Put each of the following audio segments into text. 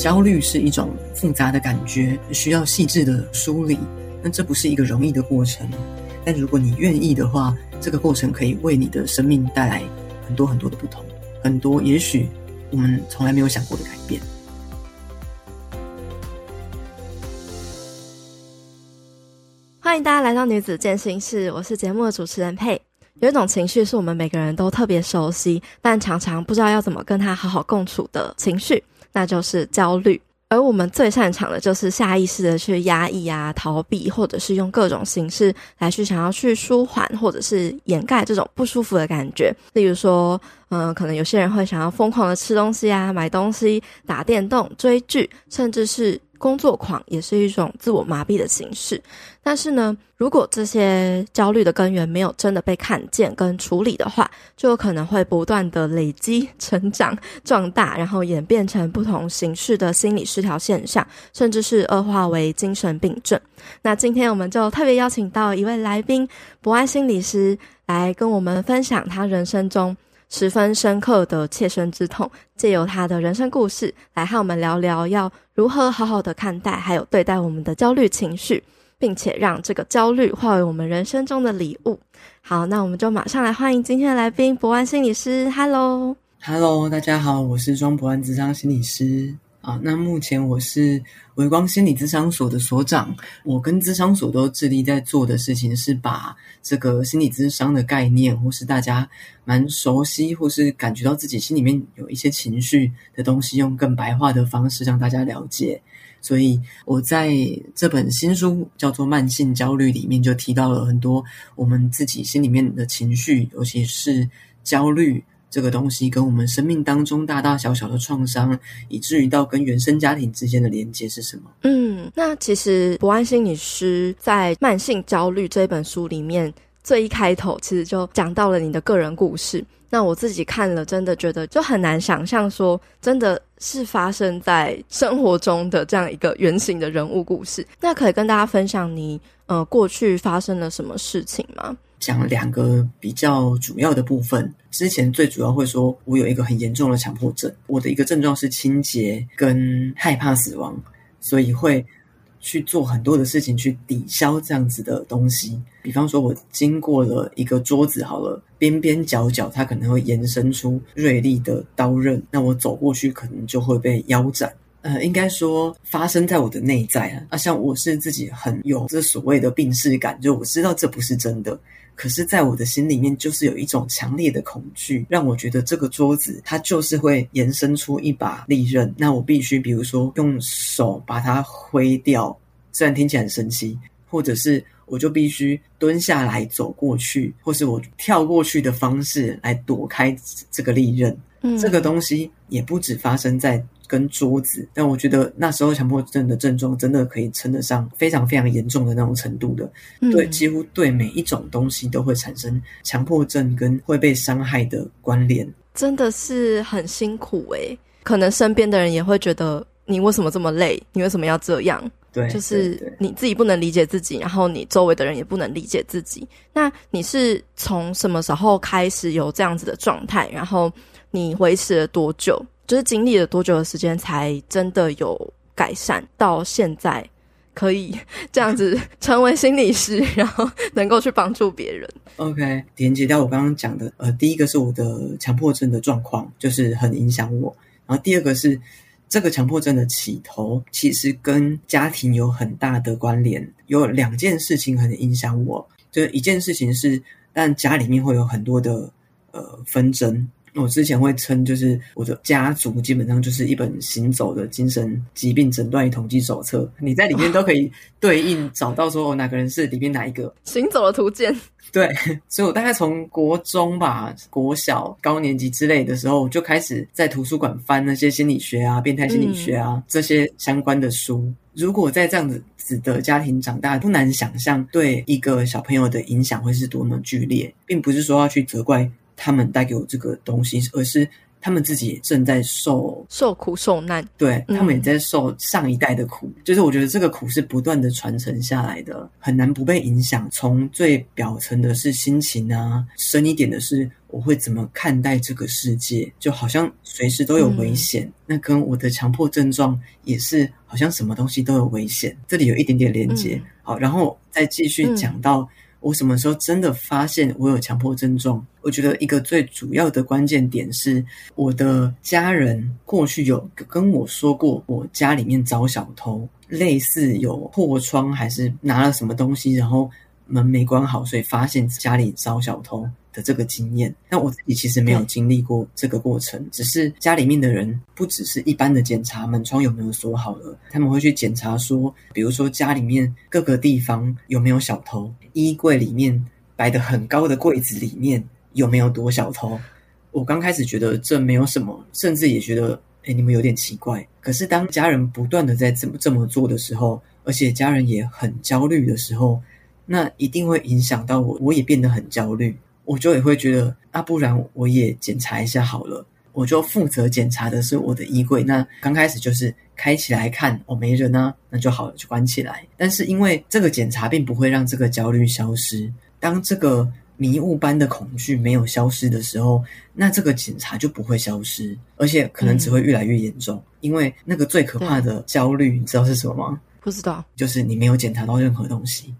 焦虑是一种复杂的感觉，需要细致的梳理。那这不是一个容易的过程，但如果你愿意的话，这个过程可以为你的生命带来很多很多的不同，很多也许我们从来没有想过的改变。欢迎大家来到女子健心室，我是节目的主持人佩。有一种情绪是我们每个人都特别熟悉，但常常不知道要怎么跟它好好共处的情绪。那就是焦虑，而我们最擅长的就是下意识的去压抑啊、逃避，或者是用各种形式来去想要去舒缓，或者是掩盖这种不舒服的感觉。例如说，嗯、可能有些人会想要疯狂的吃东西啊、买东西、打电动、追剧，甚至是。工作狂也是一种自我麻痹的形式，但是呢，如果这些焦虑的根源没有真的被看见跟处理的话，就有可能会不断的累积、成长、壮大，然后演变成不同形式的心理失调现象，甚至是恶化为精神病症。那今天我们就特别邀请到一位来宾，博爱心理师，来跟我们分享他人生中十分深刻的切身之痛，借由他的人生故事来和我们聊聊要如何好好的看待，还有对待我们的焦虑情绪，并且让这个焦虑化为我们人生中的礼物。好，那我们就马上来欢迎今天的来宾，博安心理师。Hello，Hello，大家好，我是庄博安智商心理师。啊，那目前我是微光心理咨商所的所长。我跟咨商所都致力在做的事情是把这个心理咨商的概念，或是大家蛮熟悉，或是感觉到自己心里面有一些情绪的东西，用更白话的方式让大家了解。所以我在这本新书叫做《慢性焦虑》里面，就提到了很多我们自己心里面的情绪，尤其是焦虑。这个东西跟我们生命当中大大小小的创伤，以至于到跟原生家庭之间的连接是什么？嗯，那其实不安心理师在《慢性焦虑》这本书里面，最一开头其实就讲到了你的个人故事。那我自己看了，真的觉得就很难想象说，真的是发生在生活中的这样一个原型的人物故事。那可以跟大家分享你呃过去发生了什么事情吗？讲两个比较主要的部分。之前最主要会说，我有一个很严重的强迫症。我的一个症状是清洁跟害怕死亡，所以会去做很多的事情去抵消这样子的东西。比方说，我经过了一个桌子，好了，边边角角它可能会延伸出锐利的刀刃，那我走过去可能就会被腰斩。呃，应该说发生在我的内在啊，啊，像我是自己很有这所谓的病识感，就我知道这不是真的。可是，在我的心里面，就是有一种强烈的恐惧，让我觉得这个桌子它就是会延伸出一把利刃，那我必须，比如说用手把它挥掉，虽然听起来很神奇，或者是我就必须蹲下来走过去，或是我跳过去的方式来躲开这个利刃。嗯，这个东西也不止发生在。跟桌子，但我觉得那时候强迫症的症状真的可以称得上非常非常严重的那种程度的，嗯、对，几乎对每一种东西都会产生强迫症跟会被伤害的关联，真的是很辛苦诶、欸。可能身边的人也会觉得你为什么这么累？你为什么要这样？对，就是你自己不能理解自己，然后你周围的人也不能理解自己。那你是从什么时候开始有这样子的状态？然后你维持了多久？就是经历了多久的时间才真的有改善？到现在可以 这样子 成为心理师，然后能够去帮助别人。OK，连接到我刚刚讲的，呃，第一个是我的强迫症的状况，就是很影响我。然后第二个是这个强迫症的起头，其实跟家庭有很大的关联。有两件事情很影响我，就一件事情是，但家里面会有很多的。呃，纷争我之前会称，就是我的家族基本上就是一本行走的精神疾病诊断与统计手册，你在里面都可以对应找到说，我哪个人是里面哪一个行走的图鉴。对，所以我大概从国中吧、国小高年级之类的时候，就开始在图书馆翻那些心理学啊、变态心理学啊、嗯、这些相关的书。如果在这样子的家庭长大，不难想象对一个小朋友的影响会是多么剧烈，并不是说要去责怪他们带给我这个东西，而是。他们自己也正在受受苦受难，对，他们也在受上一代的苦，嗯，就是我觉得这个苦是不断的传承下来的，很难不被影响。从最表层的是心情啊，深一点的是我会怎么看待这个世界，就好像随时都有危险。嗯，那跟我的强迫症状也是，好像什么东西都有危险。这里有一点点连接，嗯，好，然后再继续讲到。我什么时候真的发现我有强迫症状？我觉得一个最主要的关键点是，我的家人过去有跟我说过，我家里面遭小偷，类似有破窗还是拿了什么东西，然后门没关好，所以发现家里遭小偷。的这个经验，那我自己其实没有经历过这个过程，只是家里面的人不只是一般的检查门窗有没有锁好了，他们会去检查说，比如说家里面各个地方有没有小偷，衣柜里面摆得很高的柜子里面有没有躲小偷。我刚开始觉得这没有什么，甚至也觉得，诶，你们有点奇怪。可是当家人不断的在这么这么做的时候，而且家人也很焦虑的时候，那一定会影响到我，我也变得很焦虑。我就也会觉得，啊，不然我也检查一下好了。我就负责检查的是我的衣柜。那刚开始就是开起来看，哦，没人啊，那就好了，就关起来。但是因为这个检查并不会让这个焦虑消失，当这个迷雾般的恐惧没有消失的时候，那这个检查就不会消失，而且可能只会越来越严重。嗯。因为那个最可怕的焦虑，你知道是什么吗？不知道，就是你没有检查到任何东西。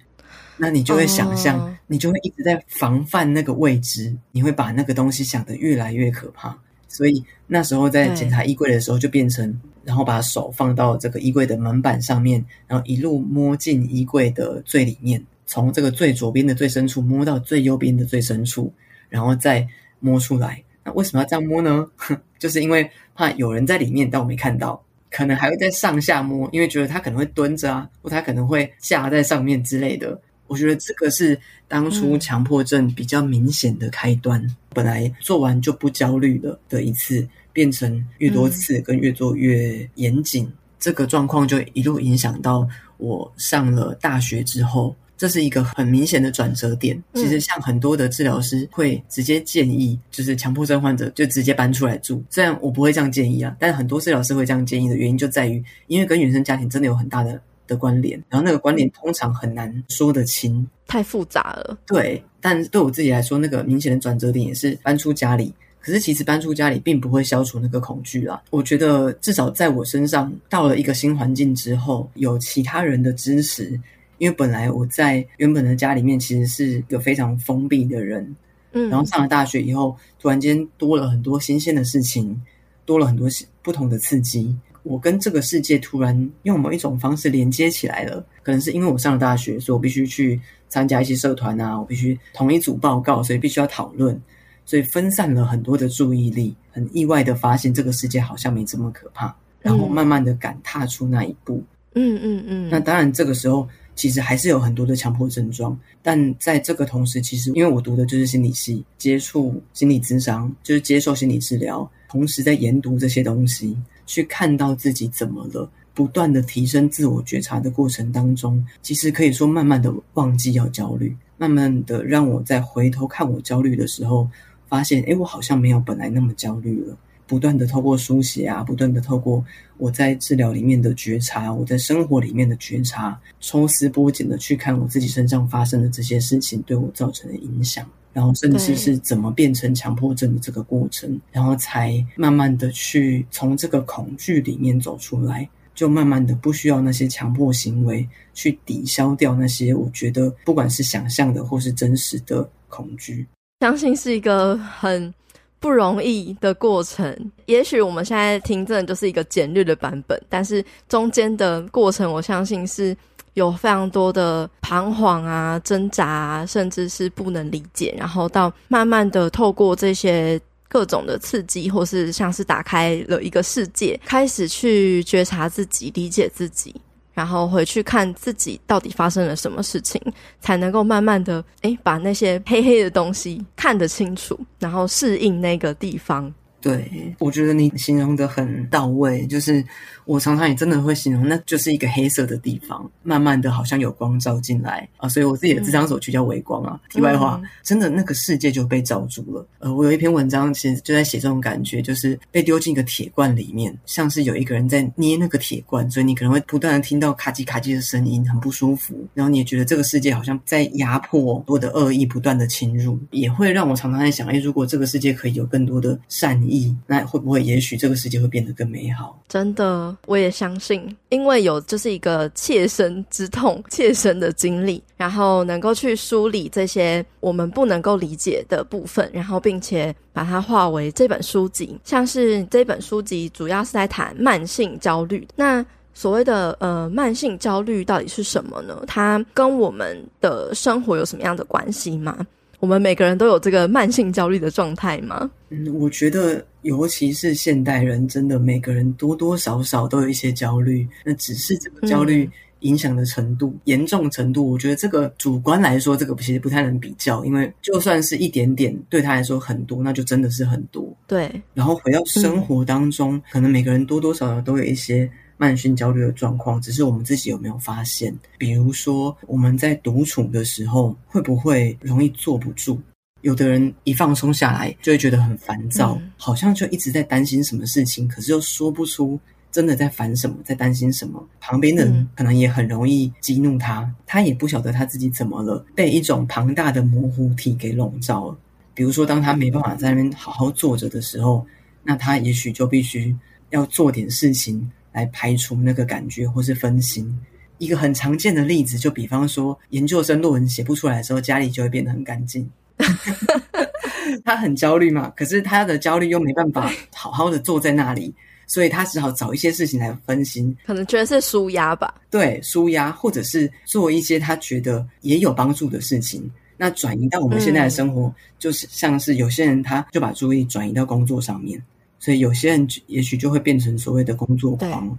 那你就会想象，oh. 你就会一直在防范那个未知，你会把那个东西想得越来越可怕。所以那时候在检查衣柜的时候，就变成，然后把手放到这个衣柜的门板上面，然后一路摸进衣柜的最里面，从这个最左边的最深处摸到最右边的最深处，然后再摸出来。那为什么要这样摸呢？就是因为怕有人在里面，但我没看到，可能还会在上下摸，因为觉得他可能会蹲着啊，或他可能会架在上面之类的。我觉得这个是当初强迫症比较明显的开端。嗯、本来做完就不焦虑了的一次，变成越多次跟越做越严谨，嗯、这个状况就一路影响到我上了大学之后，这是一个很明显的转折点。其实像很多的治疗师会直接建议，就是强迫症患者就直接搬出来住。虽然我不会这样建议啊，但很多治疗师会这样建议的原因就在于，因为跟原生家庭真的有很大的。的关联，然后那个关联通常很难说得清，太复杂了。对，但对我自己来说，那个明显的转折点也是搬出家里。可是其实搬出家里并不会消除那个恐惧啊。我觉得至少在我身上，到了一个新环境之后，有其他人的支持，因为本来我在原本的家里面其实是一个非常封闭的人，嗯，然后上了大学以后，突然间多了很多新鲜的事情，多了很多不同的刺激。我跟这个世界突然用某一种方式连接起来了，可能是因为我上了大学，所以我必须去参加一些社团啊，我必须同一组报告，所以必须要讨论，所以分散了很多的注意力。很意外的发现，这个世界好像没这么可怕，然后慢慢的敢踏出那一步。嗯嗯嗯。那当然，这个时候其实还是有很多的强迫症状，但在这个同时，其实因为我读的就是心理系，接触心理咨商，就是接受心理治疗，同时在研读这些东西。去看到自己怎么了，不断的提升自我觉察的过程当中，其实可以说慢慢的忘记要焦虑，慢慢的让我在回头看我焦虑的时候，发现，诶，我好像没有本来那么焦虑了。不断的透过书写啊，不断的透过我在治疗里面的觉察，我在生活里面的觉察，抽丝剥茧的去看我自己身上发生的这些事情对我造成的影响。然后，甚至是怎么变成强迫症的这个过程，然后才慢慢的去从这个恐惧里面走出来，就慢慢的不需要那些强迫行为去抵消掉那些我觉得不管是想象的或是真实的恐惧。相信是一个很不容易的过程。也许我们现在听真的就是一个简略的版本，但是中间的过程，我相信是。有非常多的彷徨啊、挣扎啊，甚至是不能理解，然后到慢慢的透过这些各种的刺激，或是像是打开了一个世界，开始去觉察自己、理解自己，然后回去看自己到底发生了什么事情，才能够慢慢的诶把那些黑黑的东西看得清楚，然后适应那个地方。对，我觉得你形容的很到位，就是我常常也真的会形容，那就是一个黑色的地方，慢慢的好像有光照进来啊，所以我自己的这张手曲叫微光啊。嗯、题外话，真的那个世界就被罩住了。呃，我有一篇文章，其实就在写这种感觉，就是被丢进一个铁罐里面，像是有一个人在捏那个铁罐，所以你可能会不断的听到咔叽咔叽的声音，很不舒服。然后你也觉得这个世界好像在压迫，我的恶意不断的侵入，也会让我常常在想，哎，如果这个世界可以有更多的善意。那会不会，也许这个世界会变得更美好？真的，我也相信，因为有就是一个切身之痛、切身的经历，然后能够去梳理这些我们不能够理解的部分，然后并且把它化为这本书籍。像是这本书籍主要是在谈慢性焦虑，那所谓的呃慢性焦虑到底是什么呢？它跟我们的生活有什么样的关系吗？我们每个人都有这个慢性焦虑的状态吗？嗯，我觉得，尤其是现代人，真的每个人多多少少都有一些焦虑。那只是这个焦虑影响的程度、嗯、严重程度，我觉得这个主观来说，这个其实不太能比较，因为就算是一点点，对他来说很多，那就真的是很多。对。然后回到生活当中，嗯、可能每个人多多少少都有一些。慢性焦虑的状况，只是我们自己有没有发现？比如说，我们在独处的时候，会不会容易坐不住？有的人一放松下来，就会觉得很烦躁，嗯、好像就一直在担心什么事情，可是又说不出真的在烦什么，在担心什么。旁边的人可能也很容易激怒他，嗯、他也不晓得他自己怎么了，被一种庞大的模糊体给笼罩了。比如说，当他没办法在那边好好坐着的时候，那他也许就必须要做点事情。来排除那个感觉或是分心，一个很常见的例子，就比方说研究生论文写不出来的时候，家里就会变得很干净。他很焦虑嘛，可是他的焦虑又没办法好好的坐在那里，所以他只好找一些事情来分心。可能觉得是舒压吧？对，舒压，或者是做一些他觉得也有帮助的事情。那转移到我们现在的生活，嗯、就是像是有些人他就把注意力转移到工作上面。所以有些人也许就会变成所谓的工作狂，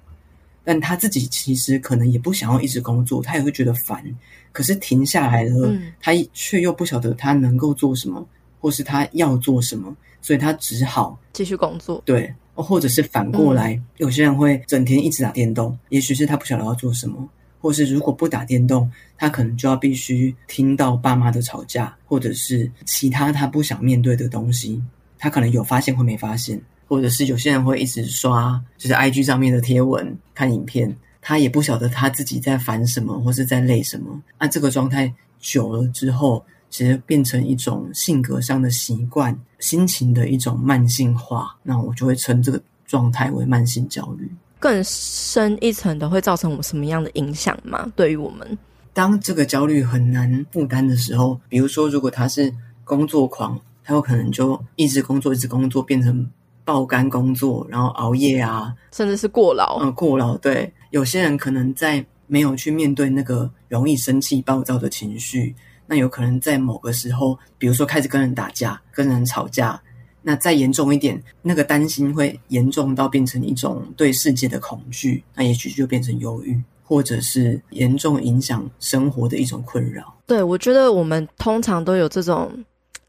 但他自己其实可能也不想要一直工作，他也会觉得烦。可是停下来了，嗯、他却又不晓得他能够做什么，或是他要做什么，所以他只好继续工作。对，或者是反过来，嗯、有些人会整天一直打电动，也许是他不晓得要做什么，或是如果不打电动，他可能就要必须听到爸妈的吵架，或者是其他他不想面对的东西，他可能有发现或没发现。或者是有些人会一直刷，就是 IG 上面的贴文、看影片，他也不晓得他自己在烦什么，或是在累什么。那这个状态久了之后，其实变成一种性格上的习惯，心情的一种慢性化。那我就会称这个状态为慢性焦虑。更深一层的会造成我们什么样的影响吗？对于我们，当这个焦虑很难负担的时候，比如说如果他是工作狂，他有可能就一直工作，一直工作，变成。爆肝工作，然后熬夜啊，甚至是过劳。嗯，过劳。对，有些人可能在没有去面对那个容易生气、暴躁的情绪，那有可能在某个时候，比如说开始跟人打架、跟人吵架，那再严重一点，那个担心会严重到变成一种对世界的恐惧，那也许就变成忧郁，或者是严重影响生活的一种困扰。对，我觉得我们通常都有这种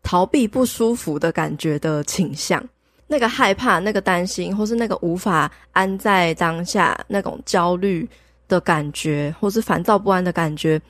逃避不舒服的感觉的倾向。那个害怕、那个担心，或是那个无法安在当下那种焦虑的感觉，或是烦躁不安的感觉，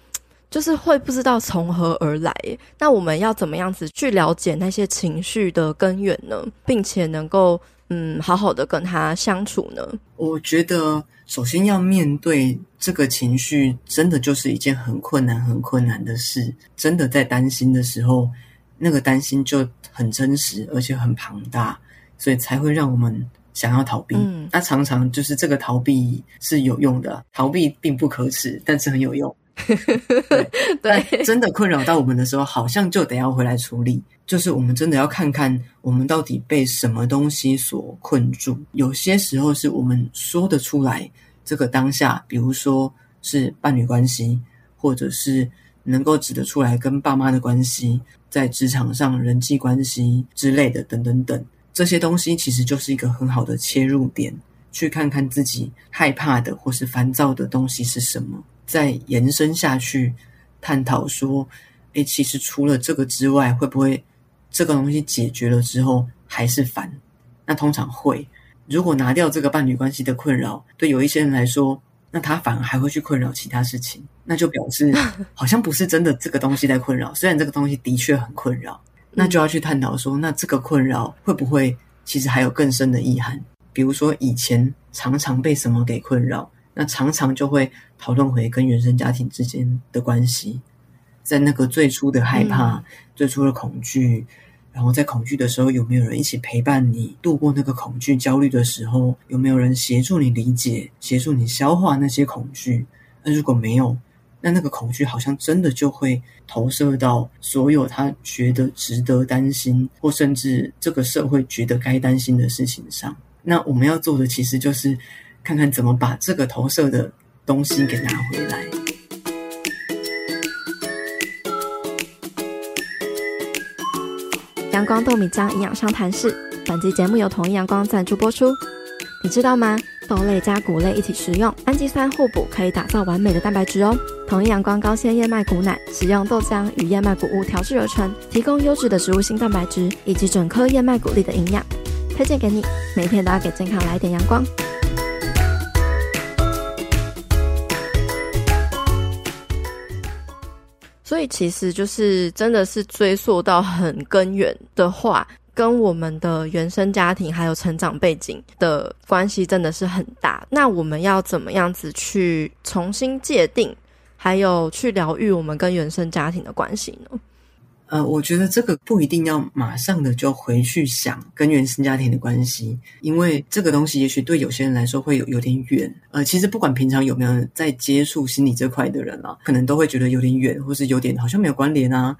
就是会不知道从何而来。那我们要怎么样子去了解那些情绪的根源呢？并且能够嗯好好的跟他相处呢？我觉得首先要面对这个情绪，真的就是一件很困难、很困难的事。真的在担心的时候，那个担心就很真实，而且很庞大。所以才会让我们想要逃避。嗯，那常常就是这个逃避是有用的，逃避并不可耻，但是很有用。对，对，真的困扰到我们的时候，好像就得要回来处理。就是我们真的要看看我们到底被什么东西所困住。有些时候是我们说得出来，这个当下，比如说是伴侣关系，或者是能够指得出来跟爸妈的关系，在职场上人际关系之类的，等等等。这些东西其实就 是一个很好的切入点，去看看自己害怕的或是烦躁的东西是什么，再延伸下去探讨说，诶，其实除了这个之外，会不会这个东西解决了之后还是烦？那通常会。如果拿掉这个伴侣关系的困扰，对有一些人来说，那他反而还会去困扰其他事情，那就表示好像不是真的这个东西在困扰。虽然这个东西的确很困扰，那就要去探讨说，那这个困扰会不会其实还有更深的意涵？比如说以前常常被什么给困扰，那常常就会讨论回跟原生家庭之间的关系，在那个最初的害怕、嗯、最初的恐惧。然后在恐惧的时候，有没有人一起陪伴你度过那个恐惧、焦虑的时候？有没有人协助你理解、协助你消化那些恐惧？那如果没有，那那个恐惧好像真的就会投射到所有他觉得值得担心，或甚至这个社会觉得该担心的事情上。那我们要做的其实就是看看怎么把这个投射的东西给拿回来。阳光豆米浆营养商谈室，本集节目由统一阳光赞助播出。你知道吗？豆类加谷类一起食用，氨基酸互补，可以打造完美的蛋白质哦。统一阳光高纤燕麦谷奶，使用豆浆与燕麦谷物调制而成，提供优质的植物性蛋白质以及整颗燕麦谷粒的营养，推荐给你。每天都要给健康来一点阳光。所以其实就是真的是追溯到很根源的话，跟我们的原生家庭还有成长背景的关系真的是很大。那我们要怎么样子去重新界定，还有去疗愈我们跟原生家庭的关系呢？呃，我觉得这个不一定要马上的就回去想跟原生家庭的关系，因为这个东西也许对有些人来说会有有点远。呃，其实不管平常有没有在接触心理这块的人啊，可能都会觉得有点远，或是有点好像没有关联啊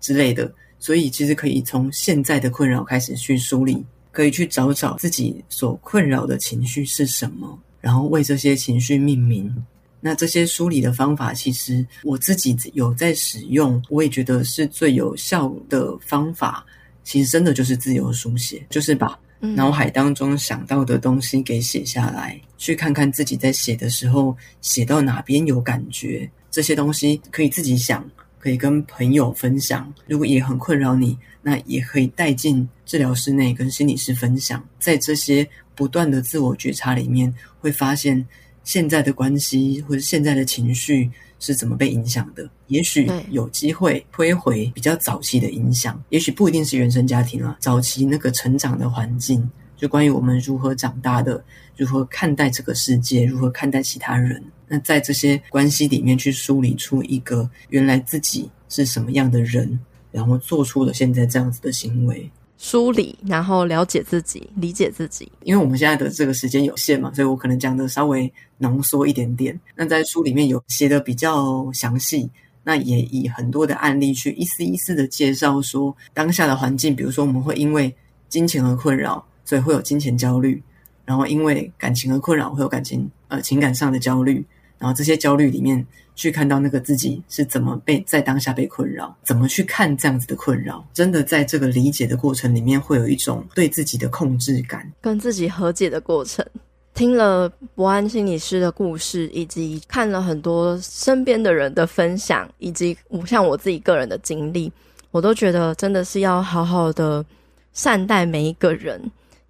之类的。所以其实可以从现在的困扰开始去梳理，可以去找找自己所困扰的情绪是什么，然后为这些情绪命名。那这些梳理的方法，其实我自己有在使用，我也觉得是最有效的方法。其实真的就是自由书写，就是把脑海当中想到的东西给写下来，嗯、去看看自己在写的时候写到哪边有感觉。这些东西可以自己想，可以跟朋友分享。如果也很困扰你，那也可以带进治疗室内跟心理师分享。在这些不断的自我觉察里面，会发现。现在的关系或者现在的情绪是怎么被影响的？也许有机会推回比较早期的影响，也许不一定是原生家庭了，早期那个成长的环境，就关于我们如何长大的，如何看待这个世界，如何看待其他人。那在这些关系里面去梳理出一个原来自己是什么样的人，然后做出了现在这样子的行为。梳理，然后了解自己，理解自己。因为我们现在的这个时间有限嘛，所以我可能讲的稍微浓缩一点点。那在书里面有写的比较详细，那也以很多的案例去一丝一丝的介绍说当下的环境，比如说我们会因为金钱而困扰，所以会有金钱焦虑；然后因为感情而困扰，会有感情呃情感上的焦虑。然后这些焦虑里面，去看到那个自己是怎么被在当下被困扰，怎么去看这样子的困扰，真的在这个理解的过程里面，会有一种对自己的控制感，跟自己和解的过程。听了博安心理师的故事，以及看了很多身边的人的分享，以及我像我自己个人的经历，我都觉得真的是要好好的善待每一个人，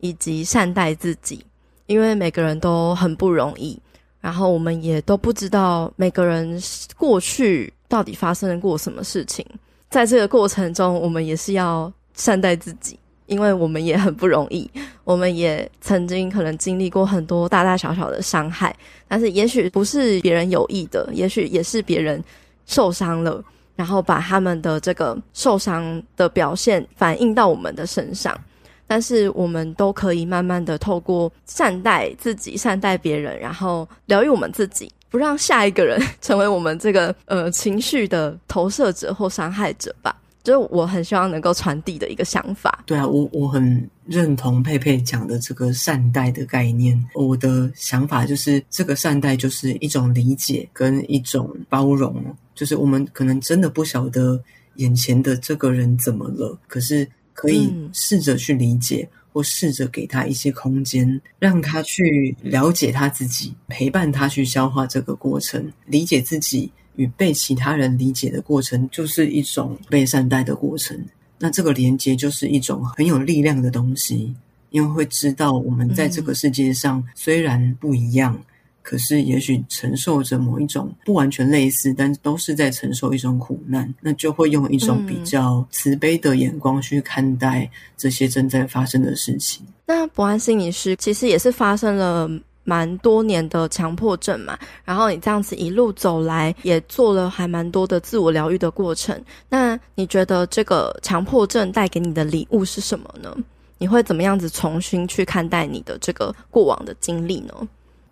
以及善待自己，因为每个人都很不容易。然后我们也都不知道每个人过去到底发生过什么事情，在这个过程中，我们也是要善待自己，因为我们也很不容易，我们也曾经可能经历过很多大大小小的伤害，但是也许不是别人有意的，也许也是别人受伤了，然后把他们的这个受伤的表现反映到我们的身上。但是我们都可以慢慢的透过善待自己、善待别人，然后疗愈我们自己，不让下一个人成为我们这个呃情绪的投射者或伤害者吧。就是我很希望能够传递的一个想法。对啊，我我很认同佩佩讲的这个善待的概念。我的想法就是，这个善待就是一种理解跟一种包容。就是我们可能真的不晓得眼前的这个人怎么了，可是。可以试着去理解，或试着给他一些空间，让他去了解他自己，陪伴他去消化这个过程，理解自己与被其他人理解的过程，就是一种被善待的过程。那这个连接就是一种很有力量的东西，因为会知道我们在这个世界上虽然不一样。可是，也许承受着某一种不完全类似，但都是在承受一种苦难，那就会用一种比较慈悲的眼光去看待这些正在发生的事情。嗯、那博安心理师其实也是发生了蛮多年的强迫症嘛，然后你这样子一路走来，也做了还蛮多的自我疗愈的过程。那你觉得这个强迫症带给你的礼物是什么呢？你会怎么样子重新去看待你的这个过往的经历呢？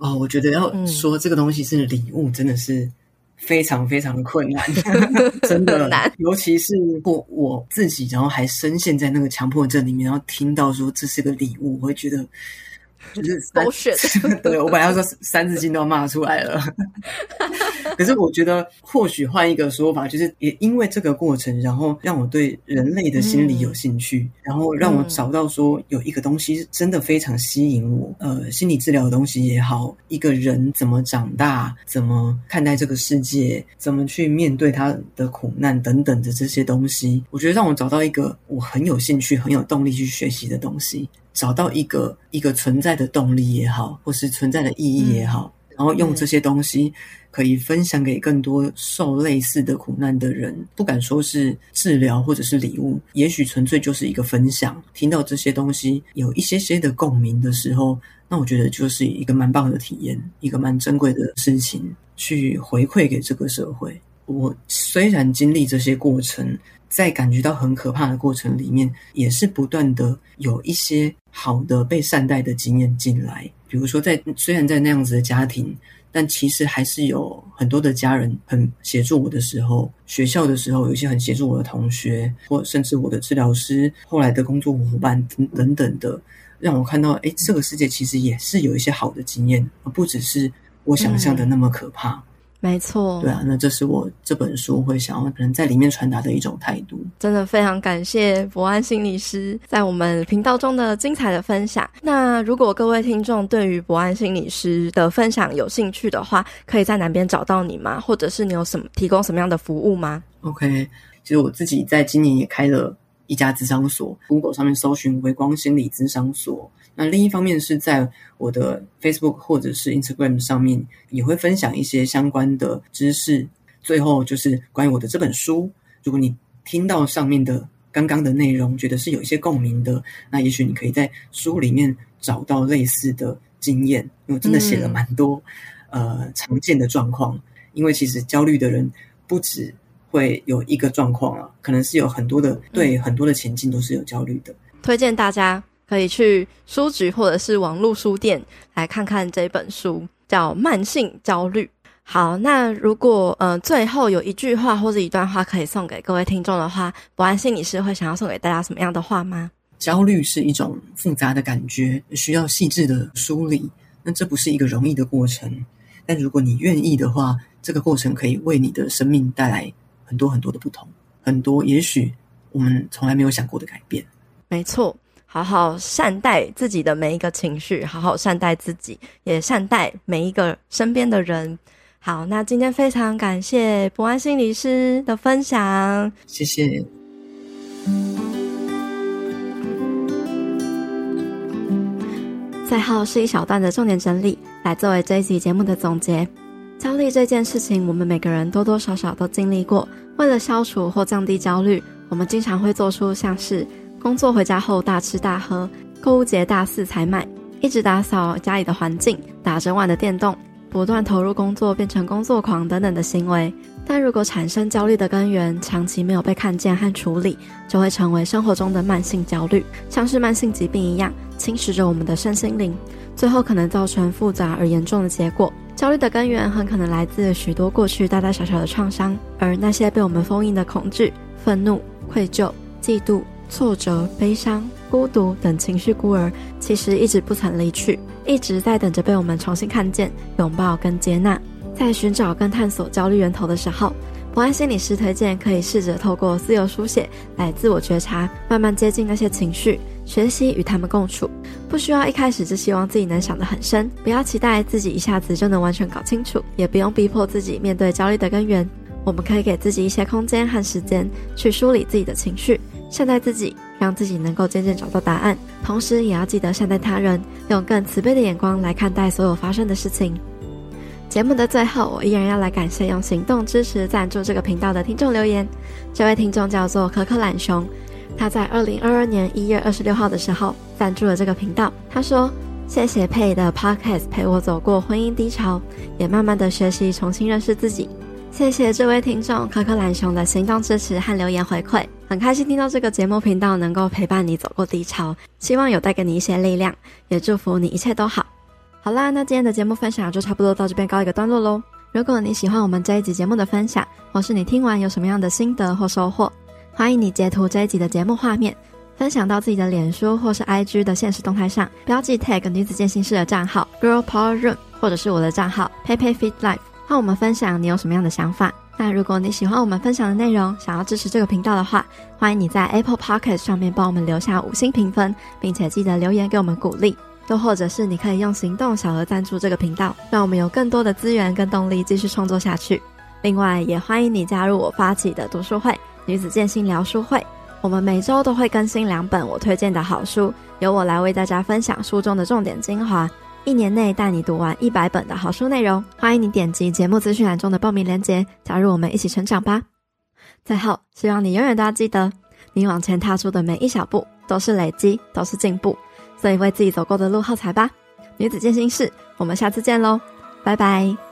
哦，我觉得要说这个东西是礼物，真的是非常非常的困难，真的难。尤其是我我自己，然后还深陷在那个强迫症里面，然后听到说这是个礼物，我会觉得。就是三 对，我本来要 说三字经都要骂出来了，可是我觉得或许换一个说法，就是也因为这个过程，然后让我对人类的心理有兴趣，嗯、然后让我找到说有一个东西真的非常吸引我。呃，心理治疗的东西也好，一个人怎么长大，怎么看待这个世界，怎么去面对他的苦难等等的这些东西，我觉得让我找到一个我很有兴趣、很有动力去学习的东西。找到一个一个存在的动力也好，或是存在的意义也好，嗯、然后用这些东西可以分享给更多受类似的苦难的人。不敢说是治疗或者是礼物，也许纯粹就是一个分享。听到这些东西有一些些的共鸣的时候，那我觉得就是一个蛮棒的体验，一个蛮珍贵的事情，去回馈给这个社会。我虽然经历这些过程。在感觉到很可怕的过程里面，也是不断的有一些好的被善待的经验进来。比如说在，在虽然在那样子的家庭，但其实还是有很多的家人很协助我的时候，学校的时候有一些很协助我的同学，或甚至我的治疗师，后来的工作伙伴等等等的，让我看到，哎，这个世界其实也是有一些好的经验，而不只是我想象的那么可怕。嗯没错，对啊，那这是我这本书会想要可能在里面传达的一种态度。真的非常感谢博安心理师在我们频道中的精彩的分享。那如果各位听众对于博安心理师的分享有兴趣的话，可以在哪边找到你吗？或者是你有什么提供什么样的服务吗？OK，其实我自己在今年也开了一家咨商所，Google 上面搜寻“微光心理咨商所”。那另一方面是在我的 Facebook 或者是 Instagram 上面也会分享一些相关的知识。最后就是关于我的这本书，如果你听到上面的刚刚的内容，觉得是有一些共鸣的，那也许你可以在书里面找到类似的经验。因为我真的写了蛮多、嗯、呃常见的状况，因为其实焦虑的人不止会有一个状况啊，可能是有很多的对很多的前进都是有焦虑的。推荐大家。可以去书局或者是网络书店来看看这本书，叫《慢性焦虑》。好，那如果呃最后有一句话或者一段话可以送给各位听众的话，博安心理师会想要送给大家什么样的话吗？焦虑是一种复杂的感觉，需要细致的梳理。那这不是一个容易的过程，但如果你愿意的话，这个过程可以为你的生命带来很多很多的不同，很多也许我们从来没有想过的改变。没错。好好善待自己的每一个情绪，好好善待自己，也善待每一个身边的人。好，那今天非常感谢博安心理师的分享，谢谢。最后是一小段的重点整理，来作为这一集节目的总结。焦虑这件事情，我们每个人多多少少都经历过。为了消除或降低焦虑，我们经常会做出像是。工作回家后大吃大喝，购物节大肆采买，一直打扫家里的环境，打整晚的电动，不断投入工作，变成工作狂等等的行为。但如果产生焦虑的根源长期没有被看见和处理，就会成为生活中的慢性焦虑，像是慢性疾病一样侵蚀着我们的身心灵，最后可能造成复杂而严重的结果。焦虑的根源很可能来自许多过去大大小小的创伤，而那些被我们封印的恐惧、愤怒、愧疚、嫉妒。挫折、悲伤、孤独等情绪孤儿，其实一直不曾离去，一直在等着被我们重新看见、拥抱跟接纳。在寻找跟探索焦虑源头的时候，博安心理师推荐可以试着透过自由书写来自我觉察，慢慢接近那些情绪，学习与他们共处。不需要一开始就希望自己能想得很深，不要期待自己一下子就能完全搞清楚，也不用逼迫自己面对焦虑的根源。我们可以给自己一些空间和时间，去梳理自己的情绪，善待自己，让自己能够渐渐找到答案。同时，也要记得善待他人，用更慈悲的眼光来看待所有发生的事情。节目的最后，我依然要来感谢用行动支持赞助这个频道的听众留言。这位听众叫做可可懒熊，他在二零二二年一月二十六号的时候赞助了这个频道。他说：“谢谢佩的 Podcast 陪我走过婚姻低潮，也慢慢的学习重新认识自己。”谢谢这位听众可可懒熊的行动支持和留言回馈，很开心听到这个节目频道能够陪伴你走过低潮，希望有带给你一些力量，也祝福你一切都好。好啦，那今天的节目分享就差不多到这边告一个段落喽。如果你喜欢我们这一集节目的分享，或是你听完有什么样的心得或收获，欢迎你截图这一集的节目画面，分享到自己的脸书或是 IG 的现实动态上，标记 tag 女子健心室的账号 Girl Power Room，或者是我的账号 PeiPei Fit Life，和我们分享你有什么样的想法。那如果你喜欢我们分享的内容，想要支持这个频道的话，欢迎你在 Apple Podcast 上面帮我们留下五星评分，并且记得留言给我们鼓励。又或者是你可以用行动小额赞助这个频道，让我们有更多的资源跟动力继续创作下去。另外，也欢迎你加入我发起的读书会——女子健心聊书会。我们每周都会更新两本我推荐的好书，由我来为大家分享书中的重点精华，一年内带你读完一百本的好书内容。欢迎你点击节目资讯栏中的报名链接，加入我们一起成长吧。最后，希望你永远都要记得，你往前踏出的每一小步都是累积，都是进步。所以为自己走过的路喝彩吧，女子健心室，我们下次见喽，拜拜。